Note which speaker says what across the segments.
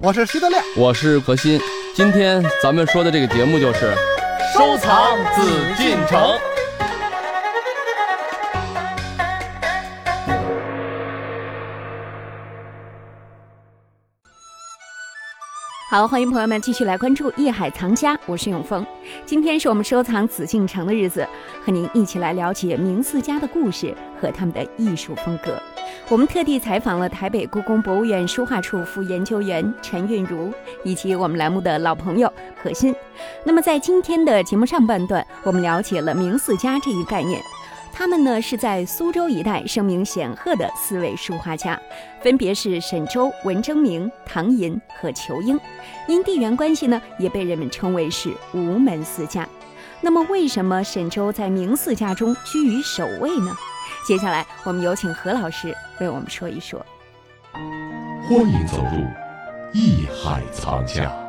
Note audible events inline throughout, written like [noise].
Speaker 1: 我是徐德亮，
Speaker 2: 我是何鑫。今天咱们说的这个节目就是
Speaker 3: 收藏紫禁城。
Speaker 4: 好，欢迎朋友们继续来关注《艺海藏家》，我是永峰。今天是我们收藏紫禁城的日子，和您一起来了解明四家的故事和他们的艺术风格。我们特地采访了台北故宫博物院书画处副研究员陈韵如，以及我们栏目的老朋友何欣。那么在今天的节目上半段，我们了解了明四家这一概念。他们呢是在苏州一带声名显赫的四位书画家，分别是沈周、文征明、唐寅和仇英。因地缘关系呢，也被人们称为是吴门四家。那么，为什么沈周在明四家中居于首位呢？接下来，我们有请何老师为我们说一说。
Speaker 5: 欢迎走入艺海藏家。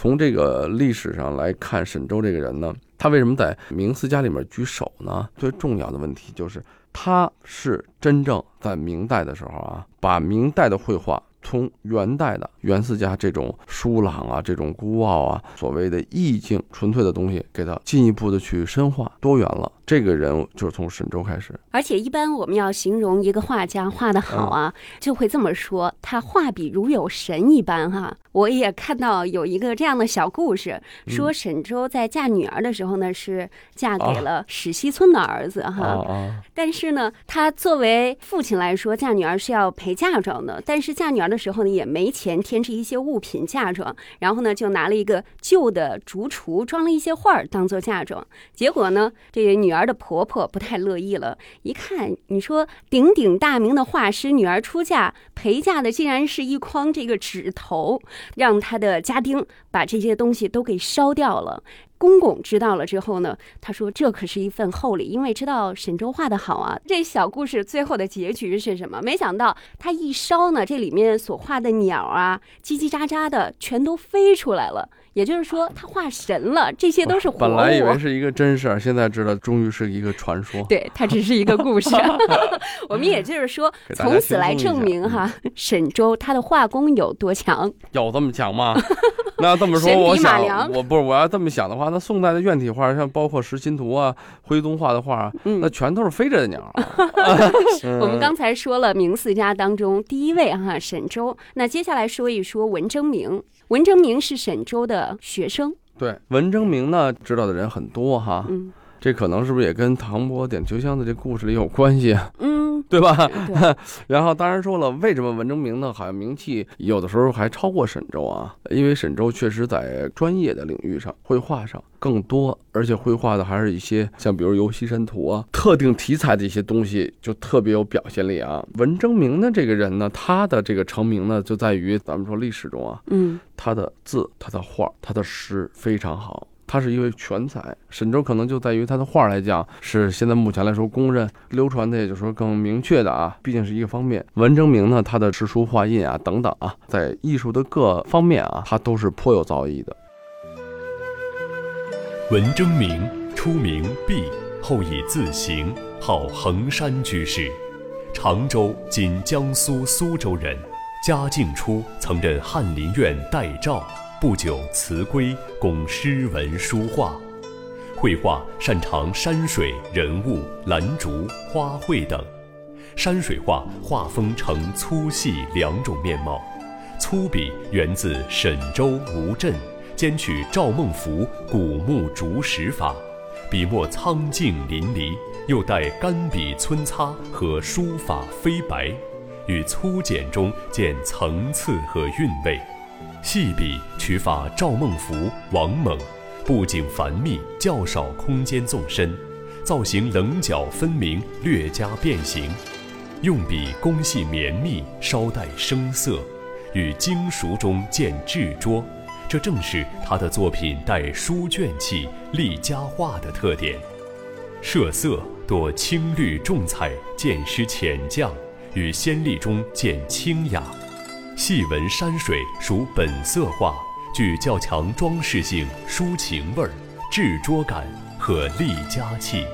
Speaker 2: 从这个历史上来看，沈周这个人呢，他为什么在明四家里面居首呢？最重要的问题就是，他是真正在明代的时候啊，把明代的绘画。从元代的元四家这种疏朗啊，这种孤傲啊，所谓的意境纯粹的东西，给它进一步的去深化多元了。这个人就是从沈周开始。
Speaker 4: 而且一般我们要形容一个画家画的好啊，就会这么说：他画笔如有神一般哈。我也看到有一个这样的小故事，说沈周在嫁女儿的时候呢，是嫁给了史西村的儿子哈。但是呢，他作为父亲来说，嫁女儿是要陪嫁妆的。但是嫁女儿的时候呢，也没钱添置一些物品嫁妆，然后呢，就拿了一个旧的竹橱，装了一些画儿当做嫁妆。结果呢，这个女儿儿的婆婆不太乐意了，一看你说鼎鼎大名的画师女儿出嫁，陪嫁的竟然是一筐这个纸头。让他的家丁把这些东西都给烧掉了。公公知道了之后呢，他说这可是一份厚礼，因为知道沈周画的好啊。这小故事最后的结局是什么？没想到他一烧呢，这里面所画的鸟啊，叽叽喳喳的全都飞出来了。也就是说，他画神了，这些都是活
Speaker 2: 本来以为是一个真事儿，现在知道终于是一个传说。
Speaker 4: 对，它只是一个故事。[laughs] 我们也就是说，[laughs] 从此来证明哈，沈周他的画工有多强。
Speaker 2: 有这么强吗？[laughs] [laughs] 那要这么说，我想，我不是我要这么想的话，那宋代的院体画，像包括石心图啊、徽宗画的画，那全都是飞着的鸟。[laughs]
Speaker 4: 我们刚才说了明四家当中第一位哈，沈周。那接下来说一说文征明。文征明是沈周的学生，
Speaker 2: 对文征明呢，知道的人很多哈。嗯，这可能是不是也跟唐伯点秋香的这故事里有关系？嗯，对吧？[laughs] 然后当然说了，为什么文征明呢？好像名气有的时候还超过沈周啊？因为沈周确实在专业的领域上，绘画上。更多，而且绘画的还是一些像比如游戏山图啊，特定题材的一些东西，就特别有表现力啊。文征明呢，这个人呢，他的这个成名呢，就在于咱们说历史中啊，嗯，他的字、他的画、他的诗非常好，他是一位全才。沈周可能就在于他的画来讲，是现在目前来说公认、流传的，也就是说更明确的啊，毕竟是一个方面。文征明呢，他的诗书画印啊等等啊，在艺术的各方面啊，他都是颇有造诣的。
Speaker 5: 文征明初名毕，后以字行，号衡山居士，常州（今江苏苏州）人。嘉靖初曾任翰林院待诏，不久辞归，供诗文书画。绘画擅长山水、人物、兰竹、花卉等。山水画画风呈粗细两种面貌，粗笔源自沈周吴镇。兼取赵孟頫古木竹石法，笔墨苍劲淋漓，又带干笔皴擦和书法飞白，与粗简中见层次和韵味；细笔取法赵孟頫、王猛，布景繁密，较少空间纵深，造型棱角分明，略加变形；用笔工细绵密，稍带生涩，与精熟中见稚拙。这正是他的作品带书卷气、立家话的特点。设色多青绿重彩，见湿浅绛，与先例中见清雅。细纹山水属本色画，具较强装饰性、抒情味儿、执拙感和立家气。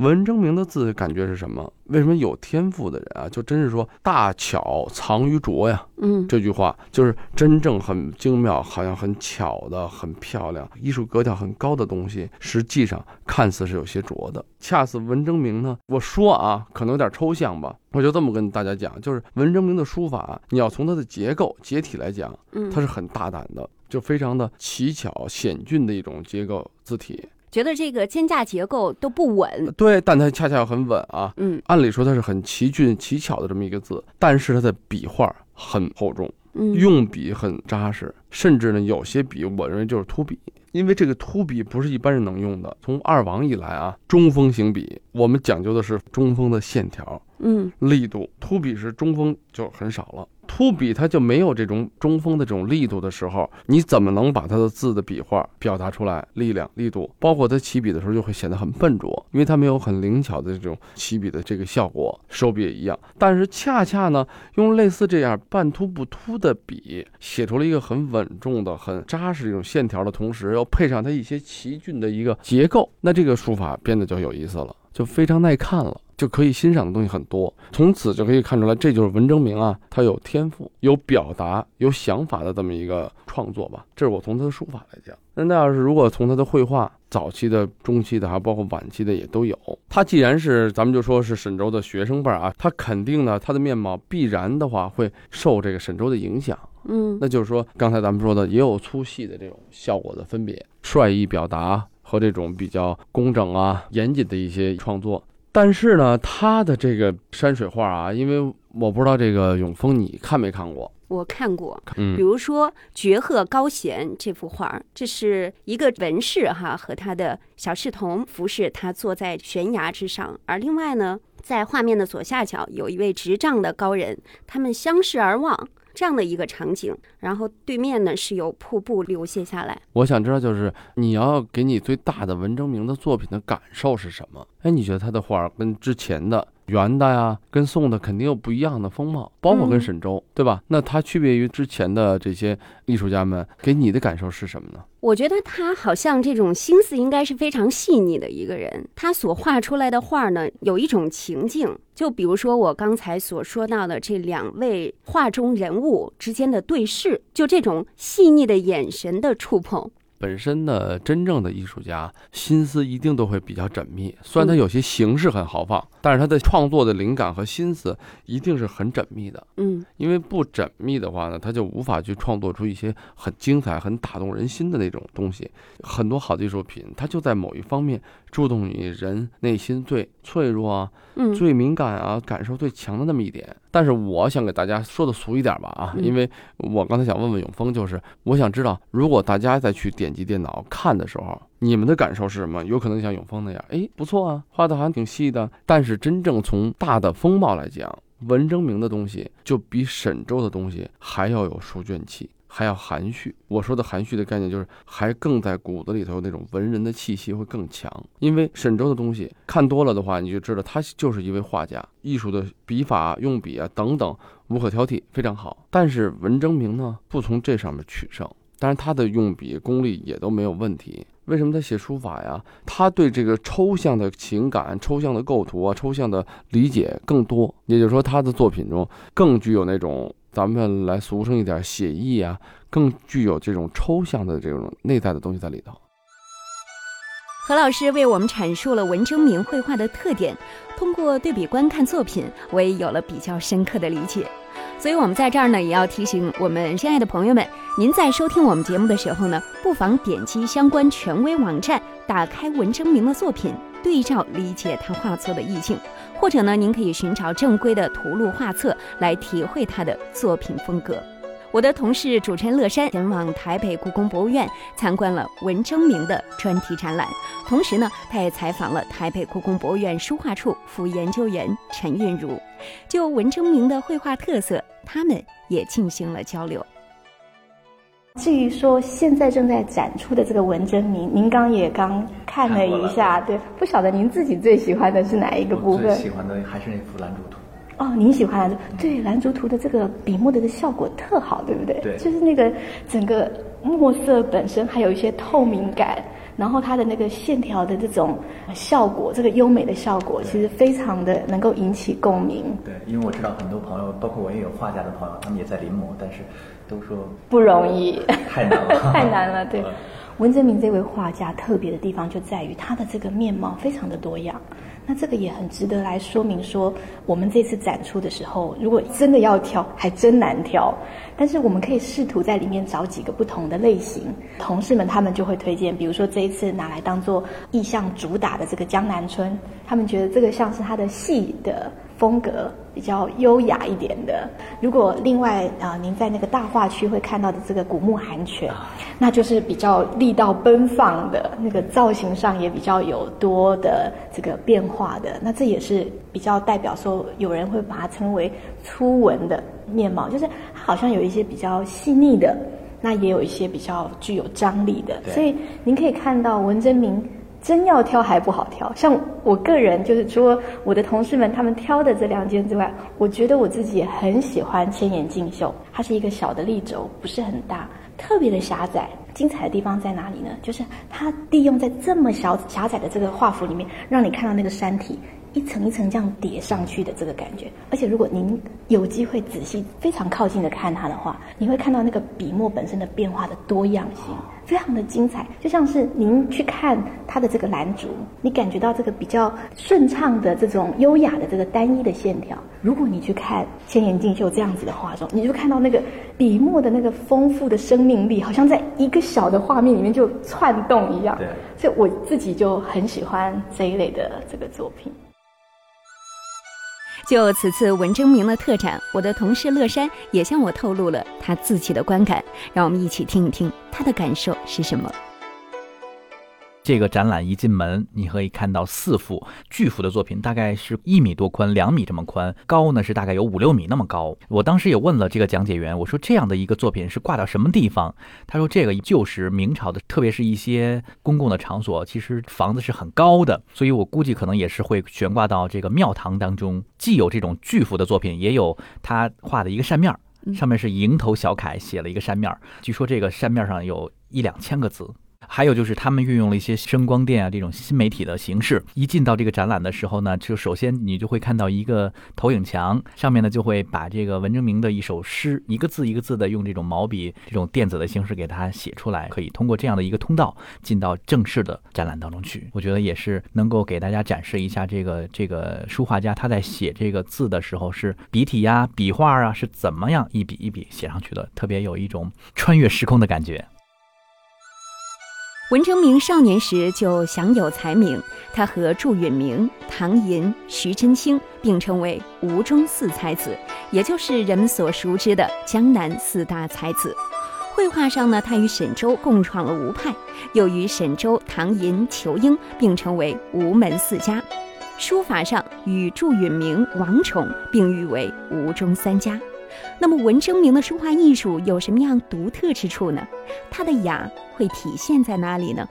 Speaker 2: 文征明的字感觉是什么？为什么有天赋的人啊，就真是说大巧藏于拙呀？嗯，这句话就是真正很精妙，好像很巧的、很漂亮、艺术格调很高的东西，实际上看似是有些拙的。恰似文征明呢，我说啊，可能有点抽象吧，我就这么跟大家讲，就是文征明的书法，你要从它的结构结体来讲，嗯，它是很大胆的，就非常的奇巧险峻的一种结构字体。
Speaker 4: 觉得这个肩架结构都不稳，
Speaker 2: 对，但它恰恰很稳啊。嗯，按理说它是很奇俊奇巧的这么一个字，但是它的笔画很厚重，用笔很扎实，甚至呢有些笔我认为就是秃笔，因为这个秃笔不是一般人能用的。从二王以来啊，中锋行笔，我们讲究的是中锋的线条，嗯，力度，秃笔是中锋就很少了。秃笔它就没有这种中锋的这种力度的时候，你怎么能把它的字的笔画表达出来？力量、力度，包括它起笔的时候就会显得很笨拙，因为它没有很灵巧的这种起笔的这个效果。收笔也一样，但是恰恰呢，用类似这样半秃不秃的笔写出了一个很稳重的、很扎实这种线条的同时，又配上它一些奇峻的一个结构，那这个书法变得就有意思了，就非常耐看了。就可以欣赏的东西很多，从此就可以看出来，这就是文征明啊，他有天赋、有表达、有想法的这么一个创作吧。这是我从他的书法来讲。那那要是如果从他的绘画，早期的、中期的，还包括晚期的也都有。他既然是咱们就说是沈周的学生辈儿啊，他肯定呢，他的面貌必然的话会受这个沈周的影响。嗯，那就是说刚才咱们说的也有粗细的这种效果的分别，率意表达和这种比较工整啊、严谨的一些创作。但是呢，他的这个山水画啊，因为我不知道这个永丰你看没看过？
Speaker 4: 我看过，嗯，比如说《绝壑高闲》这幅画，这是一个文士哈和他的小侍童服侍他坐在悬崖之上，而另外呢，在画面的左下角有一位执杖的高人，他们相视而望。这样的一个场景，然后对面呢是有瀑布流泻下来。
Speaker 2: 我想知道，就是你要给你最大的文征明的作品的感受是什么？哎，你觉得他的画跟之前的？元的呀，跟宋的肯定有不一样的风貌，包括跟沈周，对吧？那他区别于之前的这些艺术家们，给你的感受是什么呢？
Speaker 4: 我觉得他好像这种心思应该是非常细腻的一个人，他所画出来的画呢，有一种情境，就比如说我刚才所说到的这两位画中人物之间的对视，就这种细腻的眼神的触碰。
Speaker 2: 本身的真正的艺术家心思一定都会比较缜密，虽然他有些形式很豪放，但是他的创作的灵感和心思一定是很缜密的。嗯，因为不缜密的话呢，他就无法去创作出一些很精彩、很打动人心的那种东西。很多好的艺术品，它就在某一方面触动你人内心最脆弱啊、最敏感啊、感受最强的那么一点。但是我想给大家说的俗一点吧啊，因为我刚才想问问永峰，就是我想知道，如果大家再去点击电脑看的时候，你们的感受是什么？有可能像永峰那样，哎，不错啊，画的还挺细的。但是真正从大的风貌来讲，文征明的东西就比沈周的东西还要有书卷气。还要含蓄，我说的含蓄的概念就是还更在骨子里头那种文人的气息会更强。因为沈周的东西看多了的话，你就知道他就是一位画家，艺术的笔法、用笔啊等等无可挑剔，非常好。但是文征明呢，不从这上面取胜，当然他的用笔功力也都没有问题。为什么他写书法呀？他对这个抽象的情感、抽象的构图啊、抽象的理解更多，也就是说他的作品中更具有那种。咱们来俗称一点写意啊，更具有这种抽象的这种内在的东西在里头。
Speaker 4: 何老师为我们阐述了文征明绘画的特点，通过对比观看作品，我也有了比较深刻的理解。所以，我们在这儿呢，也要提醒我们亲爱的朋友们，您在收听我们节目的时候呢，不妨点击相关权威网站，打开文征明的作品，对照理解他画作的意境。或者呢，您可以寻找正规的图录画册来体会他的作品风格。我的同事主持人乐山前往台北故宫博物院参观了文征明的专题展览，同时呢，他也采访了台北故宫博物院书画处副研究员陈韵如，就文征明的绘画特色，他们也进行了交流。
Speaker 6: 至于说现在正在展出的这个文征明，您刚也刚看了一下，对，不晓得您自己最喜欢的是哪一个部分？
Speaker 7: 最喜欢的还是那幅《兰竹图》。
Speaker 6: 哦，您喜欢对《兰竹图》的这个笔墨的效果特好，对不对？
Speaker 7: 对，
Speaker 6: 就是那个整个墨色本身还有一些透明感。然后它的那个线条的这种效果，这个优美的效果，其实非常的能够引起共鸣。
Speaker 7: 对，因为我知道很多朋友，包括我也有画家的朋友，他们也在临摹，但是都说
Speaker 6: 不容易，
Speaker 7: 太难了，[laughs]
Speaker 6: 太难了。对，文征明这位画家特别的地方就在于他的这个面貌非常的多样。那这个也很值得来说明说，我们这次展出的时候，如果真的要挑，还真难挑。但是我们可以试图在里面找几个不同的类型。同事们他们就会推荐，比如说这一次拿来当做意向主打的这个江南春，他们觉得这个像是他的戏的。风格比较优雅一点的。如果另外啊，您在那个大画区会看到的这个古木寒泉，那就是比较力道奔放的，那个造型上也比较有多的这个变化的。那这也是比较代表说，有人会把它称为粗文的面貌，就是它好像有一些比较细腻的，那也有一些比较具有张力的。所以您可以看到文征明。真要挑还不好挑，像我个人就是除了我的同事们他们挑的这两件之外，我觉得我自己很喜欢千眼镜绣。它是一个小的立轴，不是很大，特别的狭窄。精彩的地方在哪里呢？就是它利用在这么小狭窄的这个画幅里面，让你看到那个山体。一层一层这样叠上去的这个感觉，而且如果您有机会仔细、非常靠近的看它的话，你会看到那个笔墨本身的变化的多样性，非常的精彩。就像是您去看它的这个蓝竹，你感觉到这个比较顺畅的这种优雅的这个单一的线条。如果你去看千言竞秀这样子的画中，你就看到那个笔墨的那个丰富的生命力，好像在一个小的画面里面就窜动一样。
Speaker 7: 对，
Speaker 6: 所以我自己就很喜欢这一类的这个作品。
Speaker 4: 就此次文征明的特展，我的同事乐山也向我透露了他自己的观感，让我们一起听一听他的感受是什么。
Speaker 8: 这个展览一进门，你可以看到四幅巨幅的作品，大概是一米多宽，两米这么宽，高呢是大概有五六米那么高。我当时也问了这个讲解员，我说这样的一个作品是挂到什么地方？他说这个旧时明朝的，特别是一些公共的场所，其实房子是很高的，所以我估计可能也是会悬挂到这个庙堂当中。既有这种巨幅的作品，也有他画的一个扇面，上面是蝇头小楷写了一个扇面，据说这个扇面上有一两千个字。还有就是他们运用了一些声光电啊这种新媒体的形式，一进到这个展览的时候呢，就首先你就会看到一个投影墙，上面呢就会把这个文征明的一首诗，一个字一个字的用这种毛笔这种电子的形式给它写出来，可以通过这样的一个通道进到正式的展览当中去。我觉得也是能够给大家展示一下这个这个书画家他在写这个字的时候是笔体呀、笔画啊是怎么样一笔一笔写上去的，特别有一种穿越时空的感觉。
Speaker 4: 文征明少年时就享有才名，他和祝允明、唐寅、徐祯卿并称为吴中四才子，也就是人们所熟知的江南四大才子。绘画上呢，他与沈周共创了吴派，又与沈周、唐寅、仇英并称为吴门四家。书法上与祝允明、王宠并誉为吴中三家。那么文征明的书画艺术有什么样独特之处呢？他的雅会体现在哪里呢？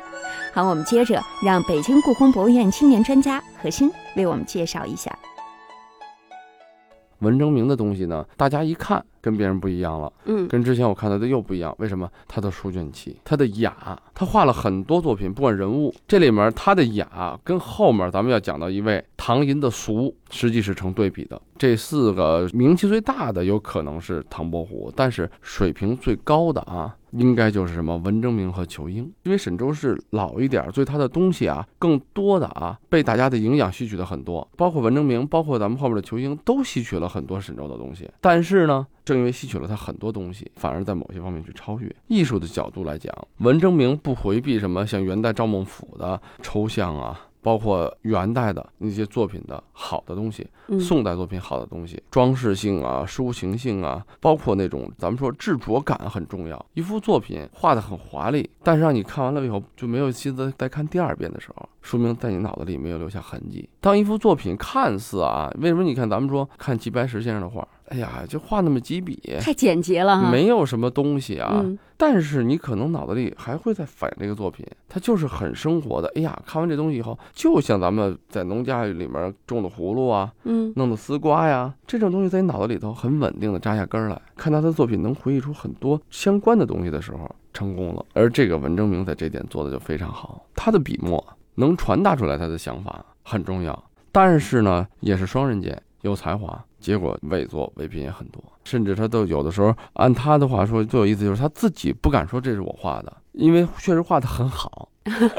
Speaker 4: 好，我们接着让北京故宫博物院青年专家何欣为我们介绍一下
Speaker 2: 文征明的东西呢。大家一看跟别人不一样了，嗯，跟之前我看到的又不一样。为什么？他的书卷气，他的雅，他画了很多作品，不管人物，这里面他的雅跟后面咱们要讲到一位唐寅的俗，实际是成对比的。这四个名气最大的有可能是唐伯虎，但是水平最高的啊，应该就是什么文征明和仇英。因为沈周是老一点，所以他的东西啊，更多的啊，被大家的营养吸取的很多，包括文征明，包括咱们后面的仇英，都吸取了很多沈周的东西。但是呢，正因为吸取了他很多东西，反而在某些方面去超越。艺术的角度来讲，文征明不回避什么像元代赵孟俯的抽象啊。包括元代的那些作品的好的东西，宋代作品好的东西，装饰性啊、抒情性啊，包括那种咱们说质着感很重要。一幅作品画的很华丽，但是让你看完了以后就没有心思再看第二遍的时候，说明在你脑子里没有留下痕迹。当一幅作品看似啊，为什么你看咱们说看齐白石先生的画，哎呀，就画那么几笔，
Speaker 4: 太简洁了，
Speaker 2: 没有什么东西啊。但是你可能脑子里还会在反映这个作品，它就是很生活的。哎呀，看完这东西以后，就像咱们在农家里面种的葫芦啊，嗯，弄的丝瓜呀，这种东西在你脑子里头很稳定的扎下根来。看他的作品能回忆出很多相关的东西的时候，成功了。而这个文征明在这点做的就非常好，他的笔墨能传达出来他的想法很重要。但是呢，也是双刃剑，有才华。结果伪作伪品也很多，甚至他都有的时候按他的话说最有意思就是他自己不敢说这是我画的，因为确实画的很好，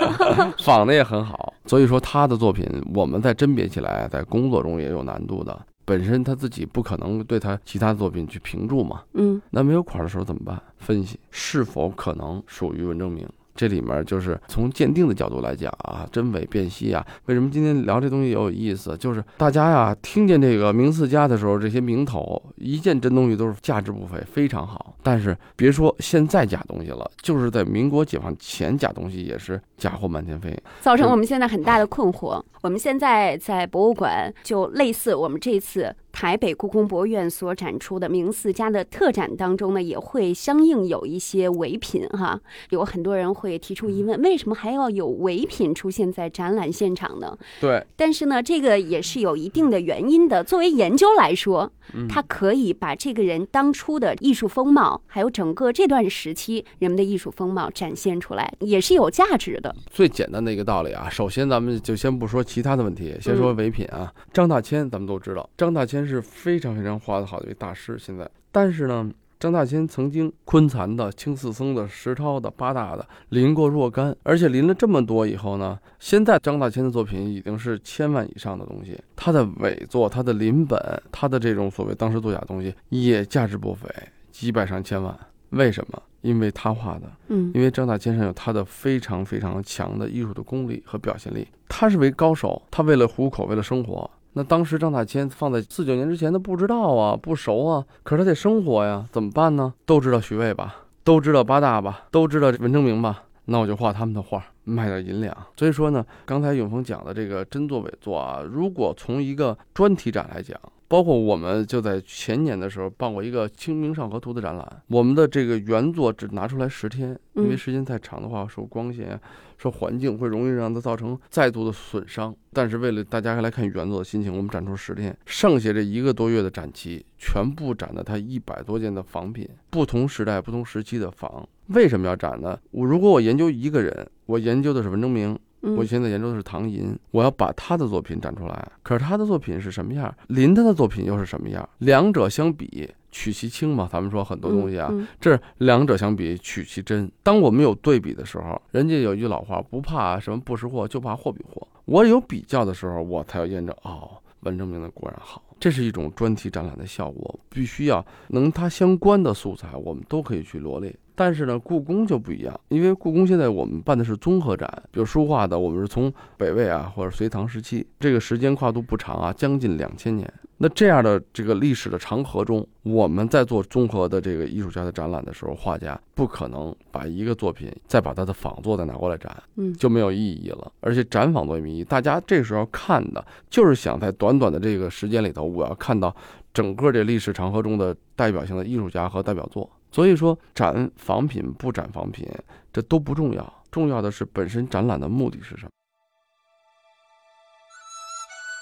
Speaker 2: [laughs] 仿的也很好。所以说他的作品我们在甄别起来，在工作中也有难度的。本身他自己不可能对他其他作品去评注嘛，嗯，那没有款的时候怎么办？分析是否可能属于文征明。这里面就是从鉴定的角度来讲啊，真伪辨析啊。为什么今天聊这东西也有意思？就是大家呀，听见这个名四家的时候，这些名头一件真东西都是价值不菲，非常好。但是别说现在假东西了，就是在民国解放前假东西也是假货满天飞，
Speaker 4: 造成我们现在很大的困惑。我们现在在博物馆，就类似我们这次。台北故宫博物院所展出的明四家的特展当中呢，也会相应有一些伪品哈。有很多人会提出疑问：为什么还要有伪品出现在展览现场呢？
Speaker 2: 对。
Speaker 4: 但是呢，这个也是有一定的原因的。作为研究来说，它可以把这个人当初的艺术风貌，还有整个这段时期人们的艺术风貌展现出来，也是有价值的。
Speaker 2: 最简单的一个道理啊，首先咱们就先不说其他的问题，先说伪品啊。张大千，咱们都知道，张大千。是非常非常画的好的一位大师。现在，但是呢，张大千曾经昆残的、青四僧的、石涛的、八大的临过若干，而且临了这么多以后呢，现在张大千的作品已经是千万以上的东西。他的伪作、他的临本、他的这种所谓当时作假东西，也价值不菲，几百上千万。为什么？因为他画的，嗯，因为张大千上有他的非常非常强的艺术的功力和表现力。他是为高手，他为了糊口，为了生活。那当时张大千放在四九年之前，他不知道啊，不熟啊，可是他得生活呀，怎么办呢？都知道徐渭吧，都知道八大吧，都知道文征明吧，那我就画他们的画，卖点银两。所以说呢，刚才永峰讲的这个真作伪作啊，如果从一个专题展来讲，包括我们就在前年的时候办过一个《清明上河图》的展览，我们的这个原作只拿出来十天，因为时间太长的话，受光线、受环境会容易让它造成再度的损伤。但是为了大家来看原作的心情，我们展出十天，剩下这一个多月的展期，全部展的它一百多件的仿品，不同时代、不同时期的仿。为什么要展呢？我如果我研究一个人，我研究的是文征明。我现在研究的是唐寅，我要把他的作品展出来。可是他的作品是什么样？林他的作品又是什么样？两者相比，取其轻嘛。咱们说很多东西啊，这两者相比，取其真。当我们有对比的时候，人家有一句老话，不怕什么不识货，就怕货比货。我有比较的时候，我才要验证哦，文征明的果然好。这是一种专题展览的效果，必须要能它相关的素材，我们都可以去罗列。但是呢，故宫就不一样，因为故宫现在我们办的是综合展，比如书画的，我们是从北魏啊或者隋唐时期，这个时间跨度不长啊，将近两千年。那这样的这个历史的长河中，我们在做综合的这个艺术家的展览的时候，画家不可能把一个作品再把他的仿作再拿过来展，嗯，就没有意义了。而且展仿作也没意义，大家这时候看的就是想在短短的这个时间里头，我要看到整个这历史长河中的代表性的艺术家和代表作。所以说，展仿品不展仿品，这都不重要，重要的是本身展览的目的是什么。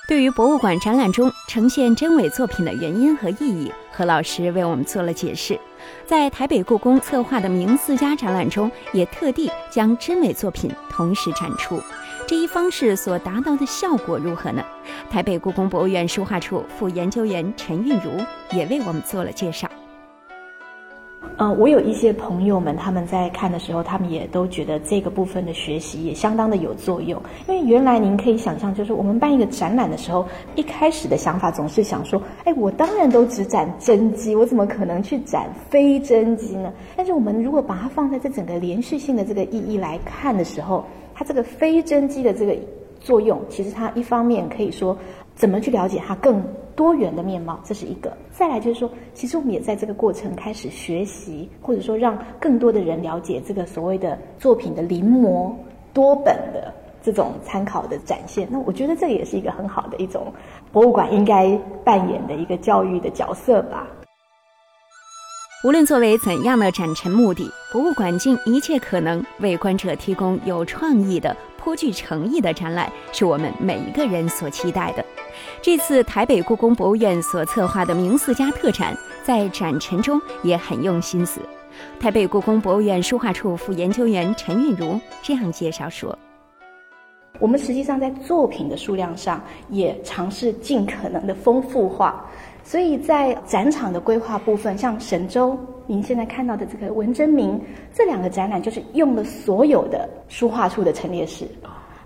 Speaker 4: 对于博物馆展览中呈现真伪作品的原因和意义，何老师为我们做了解释。在台北故宫策划的明四家展览中，也特地将真伪作品同时展出。这一方式所达到的效果如何呢？台北故宫博物院书画处副研究员陈韵如也为我们做了介绍。
Speaker 6: 嗯，我有一些朋友们，他们在看的时候，他们也都觉得这个部分的学习也相当的有作用。因为原来您可以想象，就是我们办一个展览的时候，一开始的想法总是想说，哎，我当然都只展真迹，我怎么可能去展非真迹呢？但是我们如果把它放在这整个连续性的这个意义来看的时候，它这个非真迹的这个作用，其实它一方面可以说。怎么去了解它更多元的面貌？这是一个。再来就是说，其实我们也在这个过程开始学习，或者说让更多的人了解这个所谓的作品的临摹多本的这种参考的展现。那我觉得这也是一个很好的一种博物馆应该扮演的一个教育的角色吧。
Speaker 4: 无论作为怎样的展陈目的，博物馆尽一切可能为观者提供有创意的、颇具诚意的展览，是我们每一个人所期待的。这次台北故宫博物院所策划的“明四家”特展，在展陈中也很用心思。台北故宫博物院书画处副研究员陈韵如这样介绍说：“
Speaker 6: 我们实际上在作品的数量上也尝试尽可能的丰富化。”所以在展场的规划部分，像沈周，您现在看到的这个文征明这两个展览，就是用了所有的书画处的陈列室，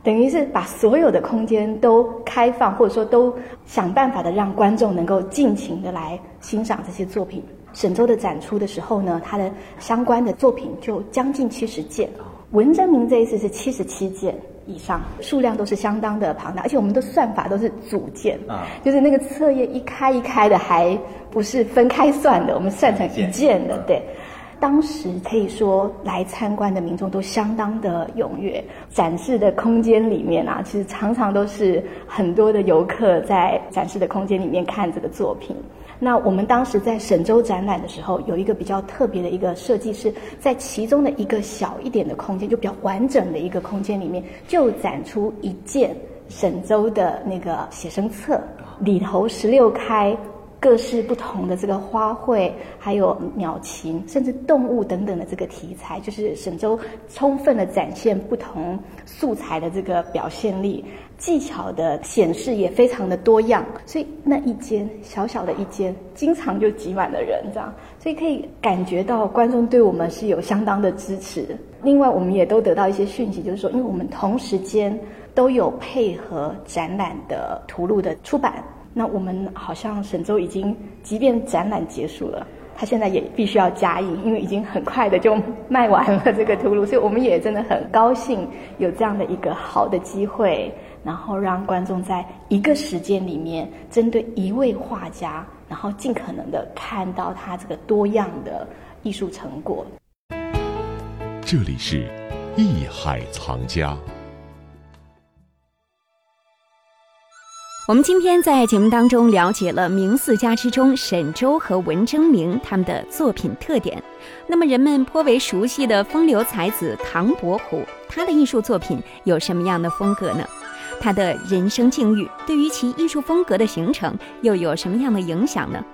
Speaker 6: 等于是把所有的空间都开放，或者说都想办法的让观众能够尽情的来欣赏这些作品。沈周的展出的时候呢，他的相关的作品就将近七十件，文征明这一次是七十七件。以上数量都是相当的庞大，而且我们的算法都是组件啊，就是那个册页一开一开的，还不是分开算的，我们算成一件的。对，当时可以说来参观的民众都相当的踊跃，展示的空间里面啊，其实常常都是很多的游客在展示的空间里面看这个作品。那我们当时在沈州展览的时候，有一个比较特别的一个设计，是在其中的一个小一点的空间，就比较完整的一个空间里面，就展出一件沈州的那个写生册，里头十六开。各式不同的这个花卉，还有鸟禽，甚至动物等等的这个题材，就是沈周充分的展现不同素材的这个表现力，技巧的显示也非常的多样。所以那一间小小的一间，经常就挤满了人，这样，所以可以感觉到观众对我们是有相当的支持。另外，我们也都得到一些讯息，就是说，因为我们同时间都有配合展览的图录的出版。那我们好像沈周已经，即便展览结束了，他现在也必须要加印，因为已经很快的就卖完了这个图录，所以我们也真的很高兴有这样的一个好的机会，然后让观众在一个时间里面，针对一位画家，然后尽可能的看到他这个多样的艺术成果。
Speaker 5: 这里是艺海藏家。
Speaker 4: 我们今天在节目当中了解了明四家之中沈周和文征明他们的作品特点。那么人们颇为熟悉的风流才子唐伯虎，他的艺术作品有什么样的风格呢？他的人生境遇对于其艺术风格的形成又有什么样的影响呢？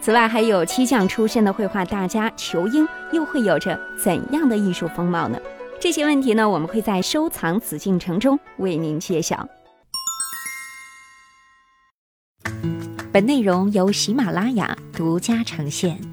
Speaker 4: 此外，还有漆匠出身的绘画大家裘英又会有着怎样的艺术风貌呢？这些问题呢，我们会在收藏紫禁城中为您揭晓。本内容由喜马拉雅独家呈现。